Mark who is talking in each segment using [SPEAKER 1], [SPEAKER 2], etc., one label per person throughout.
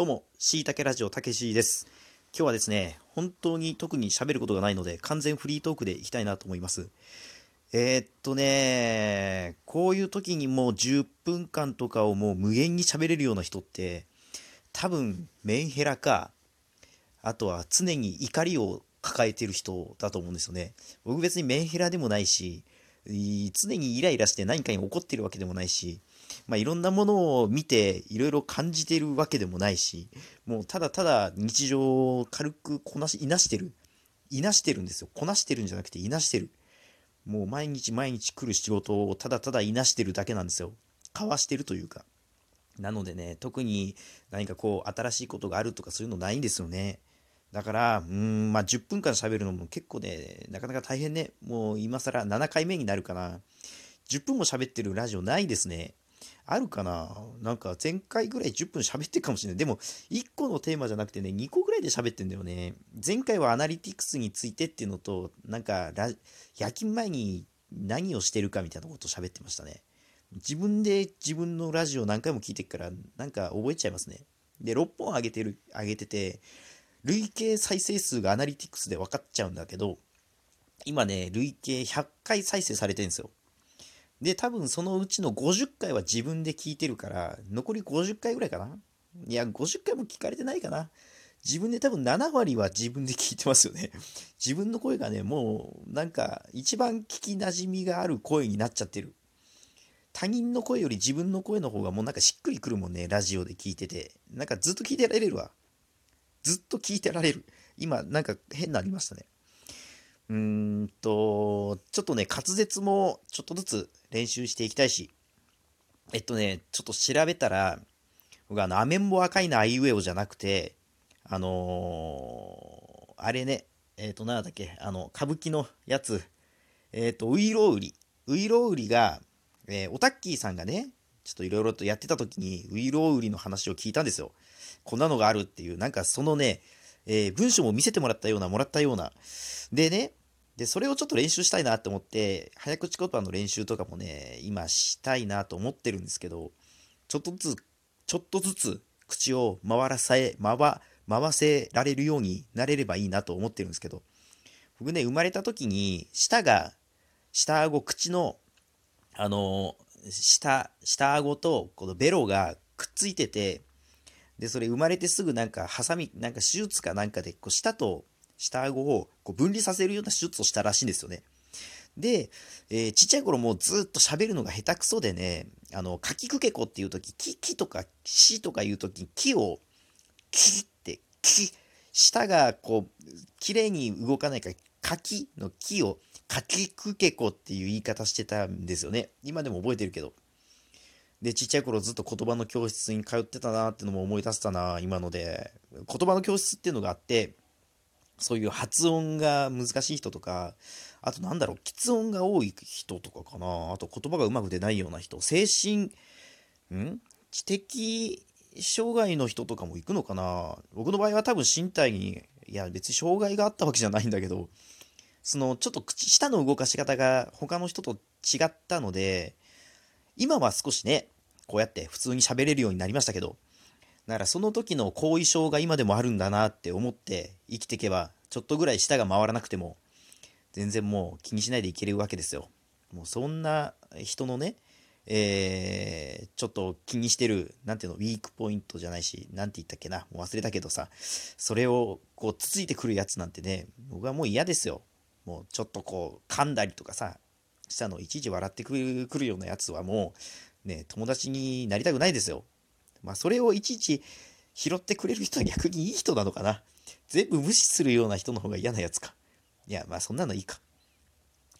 [SPEAKER 1] どうも、しいたけラジオたけしです。今日はですね、本当に特に喋ることがないので、完全フリートークでいきたいなと思います。えー、っとね、こういう時にもう10分間とかをもう無限に喋れるような人って、多分メンヘラか、あとは常に怒りを抱えてる人だと思うんですよね。僕別にメンヘラでもないし、常にイライラして何かに怒ってるわけでもないし、まあ、いろんなものを見ていろいろ感じてるわけでもないし、もうただただ日常を軽くこなし、いなしてる。いなしてるんですよ。こなしてるんじゃなくていなしてる。もう毎日毎日来る仕事をただただいなしてるだけなんですよ。かわしてるというか。なのでね、特に何かこう新しいことがあるとかそういうのないんですよね。だから、うん、まあ10分間喋るのも結構ね、なかなか大変ね。もう今更7回目になるかな。10分も喋ってるラジオないですね。あるかななんか前回ぐらい10分喋ってるかもしれない。でも1個のテーマじゃなくてね、2個ぐらいで喋ってんだよね。前回はアナリティクスについてっていうのと、なんか夜勤前に何をしてるかみたいなことを喋ってましたね。自分で自分のラジオ何回も聞いてるから、なんか覚えちゃいますね。で、6本上げてる、上げてて、累計再生数がアナリティクスで分かっちゃうんだけど、今ね、累計100回再生されてるんですよ。で、多分そのうちの50回は自分で聞いてるから、残り50回ぐらいかな？いや、50回も聞かれてないかな？自分で多分7割は自分で聞いてますよね。自分の声がね、もうなんか一番聞きなじみがある声になっちゃってる。他人の声より自分の声の方がもうなんかしっくりくるもんね、ラジオで聞いてて。なんかずっと聞いてられるわ。ずっと聞いてられる。今、なんか変なありましたね。うーんと、ちょっとね、滑舌もちょっとずつ練習していきたいし、えっとね、ちょっと調べたら、僕あの、アメンボ赤いなあいうえおじゃなくて、あのー、あれね、えっ、ー、と、なんだっけ、あの、歌舞伎のやつ、えっ、ー、と、ウイロウリ。ウイロウリが、えー、オタッキーさんがね、ちょっといろいろとやってた時に、ウイロウリの話を聞いたんですよ。こんなのがあるっていう、なんかそのね、えー、文章も見せてもらったような、もらったような。でね、で、それをちょっと練習したいなと思って、早口言葉の練習とかもね、今したいなと思ってるんですけど、ちょっとずつ、ちょっとずつ口を回らせ、回、回せられるようになれればいいなと思ってるんですけど、僕ね、生まれた時に、舌が、下顎、口の、あの、下、下顎と、このベロがくっついてて、で、それ生まれてすぐなんか、ハサミ、なんか手術かなんかで、こう、舌と下顎をこう分離させるような手術をしたらしいんですよね。で、えー、ちっちゃい頃もうずっと喋るのが下手くそでね、あの、かきくけこっていう時、き、きとかしとかいう時に木を、きって、き、舌がこう、綺麗に動かないから、かきの木を、かきくけこっていう言い方してたんですよね。今でも覚えてるけど。で、ちっちゃい頃ずっと言葉の教室に通ってたなってのも思い出したな、今ので。言葉の教室っていうのがあって、そういう発音が難しい人とか、あとなんだろう、喫音が多い人とかかな。あと言葉がうまく出ないような人、精神、ん？知的障害の人とかも行くのかな。僕の場合は多分身体に、いや別に障害があったわけじゃないんだけど、そのちょっと口下の動かし方が他の人と違ったので、今は少しね、こうやって普通に喋れるようになりましたけど、だからその時の後遺症が今でもあるんだなって思って生きていけば、ちょっとぐらい舌が回らなくても、全然もう気にしないでいけるわけですよ。もうそんな人のね、えー、ちょっと気にしてる、なんていうの、ウィークポイントじゃないし、なんて言ったっけな、もう忘れたけどさ、それをこう、つついてくるやつなんてね、僕はもう嫌ですよ。もうちょっとこう、噛んだりとかさ、したのいちいち笑ってくるようなやつはもうね友達になりたくないですよ。まあそれをいちいち拾ってくれる人は逆にいい人なのかな。全部無視するような人の方が嫌なやつか。いやまあそんなのいいか。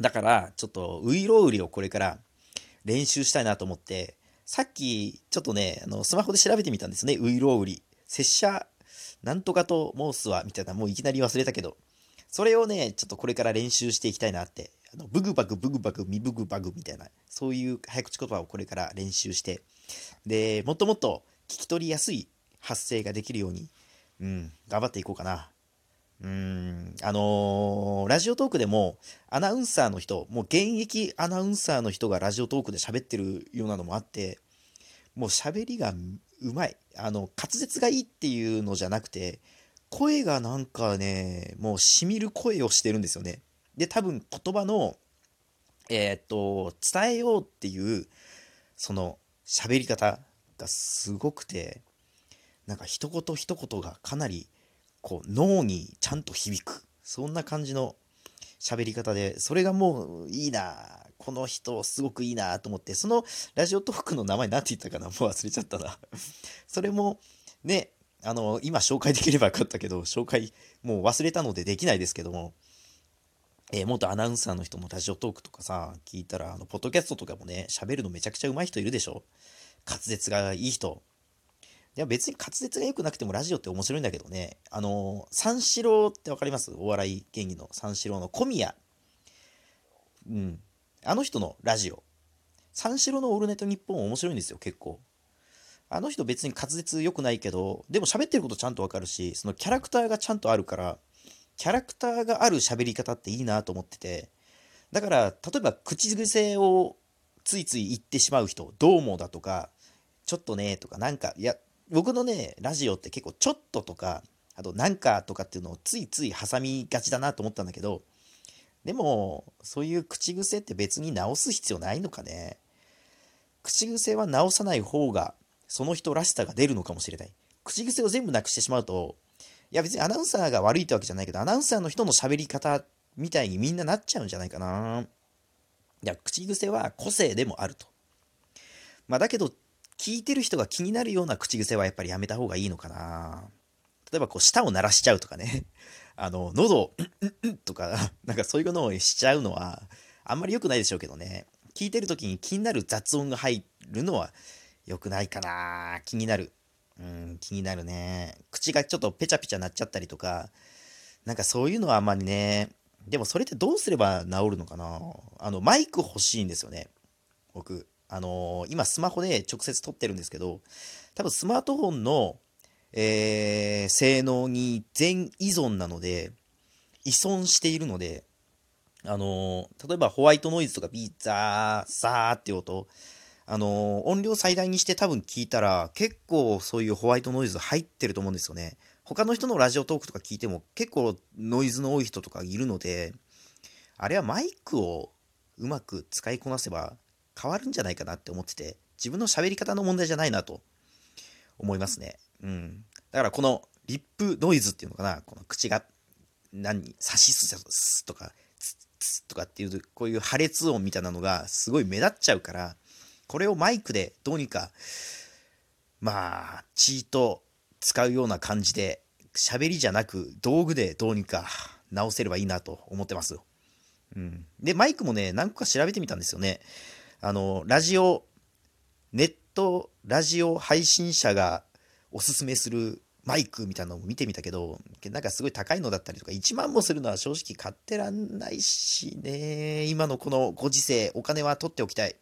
[SPEAKER 1] だからちょっとウイロウリをこれから練習したいなと思ってさっきちょっとねあのスマホで調べてみたんですね。ウイロウリ。拙者なんとかと申すわみたいなもういきなり忘れたけど。それをねちょっとこれから練習していきたいなってあのブグバグブグバグミブグバグみたいなそういう早口言葉をこれから練習してでもっともっと聞き取りやすい発声ができるように、うん、頑張っていこうかな。うん、あのー、ラジオトークでもアナウンサーの人、もう現役アナウンサーの人がラジオトークで喋ってるようなのもあって、もう喋りがうまい。あの、滑舌がいいっていうのじゃなくて、声がなんかね、もうしみる声をしてるんですよね。で、多分言葉の、えー、っと、伝えようっていう、その喋り方がすごくて、なんか一言一言がかなりこう脳にちゃんと響く。そんな感じの喋り方で、それがもういいなこの人すごくいいなと思って、そのラジオトークの名前何て言ったかなもう忘れちゃったな それもね、あの、今紹介できればよかったけど、紹介もう忘れたのでできないですけども、えー、元アナウンサーの人もラジオトークとかさ、聞いたら、あの、ポッドキャストとかもね、喋るのめちゃくちゃ上手い人いるでしょ？滑舌がいい人。いや、別に滑舌が良くなくてもラジオって面白いんだけどね、あの、三四郎ってわかります？お笑い芸人の三四郎の小宮。うん。あの人のラジオ。三四郎のオールネット日本面白いんですよ、結構。あの人別に滑舌良くないけど、でも喋ってることちゃんとわかるし、そのキャラクターがちゃんとあるから、キャラクターがある喋り方っていいなと思ってて、だから、例えば口癖をついつい言ってしまう人、どうもだとか、ちょっとねとか、なんか、いや、僕のね、ラジオって結構ちょっととか、あとなんかとかっていうのをついつい挟みがちだなと思ったんだけど、でも、そういう口癖って別に直す必要ないのかね。口癖は直さない方が、その人らしさが出るのかもしれない。口癖を全部なくしてしまうと、いや別にアナウンサーが悪いってわけじゃないけど、アナウンサーの人の喋り方みたいにみんななっちゃうんじゃないかな。いや、口癖は個性でもあると。まあだけど、聞いてる人が気になるような口癖はやっぱりやめた方がいいのかな。例えばこう舌を鳴らしちゃうとかね。あの、喉を、うんうんとか、なんかそういうのをしちゃうのは、あんまり良くないでしょうけどね。聞いてる時に気になる雑音が入るのは良くないかな。気になる。うん、気になるね。口がちょっとペチャペチャなっちゃったりとか、なんかそういうのはあんまりね。でもそれってどうすれば治るのかなあの、マイク欲しいんですよね。僕。あのー、今スマホで直接撮ってるんですけど、多分スマートフォンのえー、性能に全依存なので、依存しているので、あのー、例えばホワイトノイズとかビーザー、サーって音、あの、音量最大にして多分聞いたら、結構そういうホワイトノイズ入ってると思うんですよね。他の人のラジオトークとか聞いても結構ノイズの多い人とかいるので、あれはマイクをうまく使いこなせば変わるんじゃないかなって思ってて、自分の喋り方の問題じゃないなと思いますね。うん。だからこのリップノイズっていうのかな、この口が何、サシススとか、ツッツッとかっていう、こういう破裂音みたいなのがすごい目立っちゃうから、これをマイクでどうにか、まあ、チート使うような感じで、喋りじゃなく道具でどうにか直せればいいなと思ってます。うん。で、マイクもね、何個か調べてみたんですよね。あの、ラジオ、ネットラジオ配信者がおすすめするマイクみたいなのも見てみたけど、なんかすごい高いのだったりとか、1万もするのは正直買ってらんないしね、今のこのご時世、お金は取っておきたい。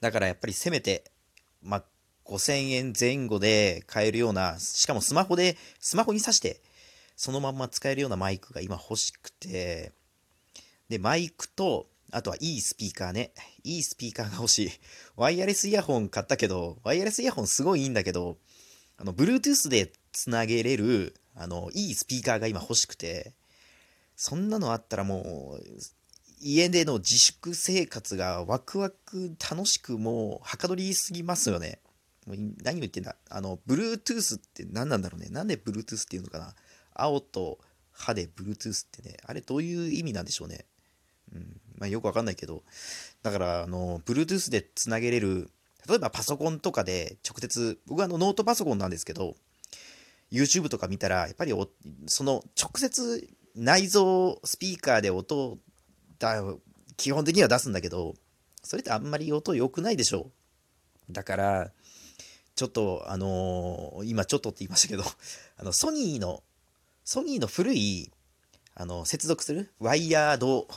[SPEAKER 1] だからやっぱりせめて、まあ、5000円前後で買えるような、しかもスマホで、スマホに挿して、そのまんま使えるようなマイクが今欲しくて、で、マイクと、あとはいいスピーカーね。いいスピーカーが欲しい。ワイヤレスイヤホン買ったけど、ワイヤレスイヤホンすごいいいんだけど、あの、Bluetooth でつなげれる、あの、いいスピーカーが今欲しくて、そんなのあったらもう、家での自粛生活がワクワク楽しくもう、はかどりすぎますよね。もう何を言ってんだあの、Bluetooth って何なんだろうね。なんで Bluetooth っていうのかな青と歯で Bluetooth ってね、あれどういう意味なんでしょうね。うん。まあよくわかんないけど、だから、あの、Bluetooth でつなげれる例えばパソコンとかで直接、僕はあのノートパソコンなんですけど、YouTube とか見たら、やっぱりその直接内蔵スピーカーで音をだ、基本的には出すんだけど、それってあんまり音良くないでしょう。だから、ちょっと、あのー、今ちょっとって言いましたけど、あの、ソニーの、ソニーの古い、あの、接続するワイヤード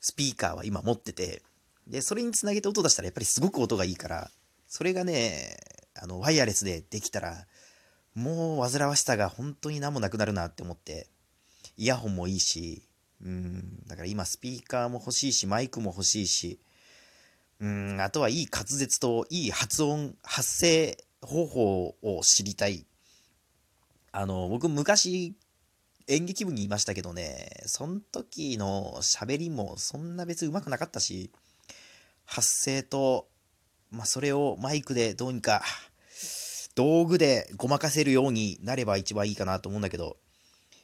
[SPEAKER 1] スピーカーは今持ってて、で、それにつなげて音出したらやっぱりすごく音がいいから、それがね、あの、ワイヤレスでできたら、もう煩わしさが本当に何もなくなるなって思って、イヤホンもいいし、うん、だから今スピーカーも欲しいし、マイクも欲しいし、うん、あとはいい滑舌といい発音、発声方法を知りたい。あの、僕昔演劇部にいましたけどね、その時の喋りもそんな別に上手くなかったし、発声と、まあ、それをマイクでどうにか、道具でごまかせるようになれば一番いいかなと思うんだけど、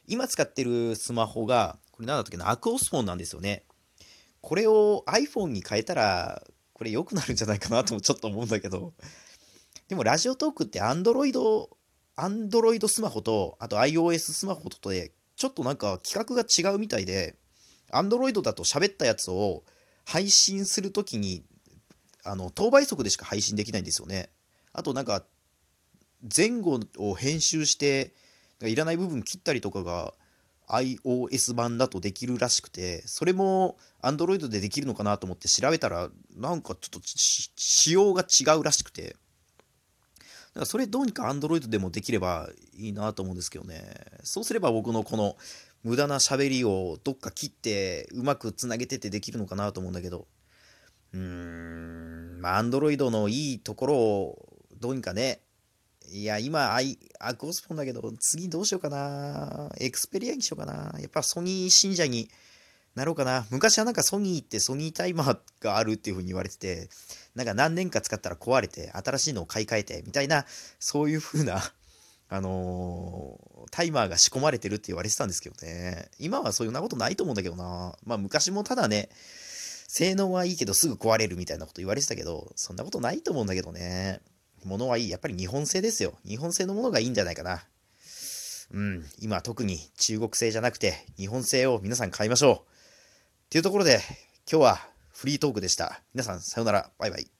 [SPEAKER 1] 今使ってるスマホが、これなんだったっけな、アクオスフォンなんですよね。これを iPhone に変えたら、これ良くなるんじゃないかなともちょっと思うんだけど、でもラジオトークって Android Android スマホと、あと iOS スマホとで、ちょっとなんか規格が違うみたいで、Android だと喋ったやつを配信するときに、あの、等倍速でしか配信できないんですよね。あとなんか、前後を編集して、いらない部分切ったりとかが iOS 版だとできるらしくて、それも Android でできるのかなと思って調べたら、なんかちょっと仕様が違うらしくて、だからそれどうにか Android でもできればいいなと思うんですけどね。そうすれば僕のこの無駄な喋りをどっか切ってうまくつなげててできるのかなと思うんだけど。うーん、まあ Android のいいところをどうにかね。いや、今、アイ、アクオスポンだけど、次どうしようかな。エクスペリアにしようかな。やっぱソニー信者になろうかな。昔はなんかソニーってソニータイマーがあるっていう風に言われてて、なんか何年か使ったら壊れて、新しいのを買い替えて、みたいな、そういう風な、あのー、タイマーが仕込まれてるって言われてたんですけどね。今はそういうなことないと思うんだけどな。まあ昔もただね、性能はいいけどすぐ壊れるみたいなこと言われてたけど、そんなことないと思うんだけどね。物はいい。やっぱり日本製ですよ。日本製のものがいいんじゃないかな。うん、今特に中国製じゃなくて日本製を皆さん買いましょう。というところで、今日はフリートークでした。皆さん、さようなら。バイバイ。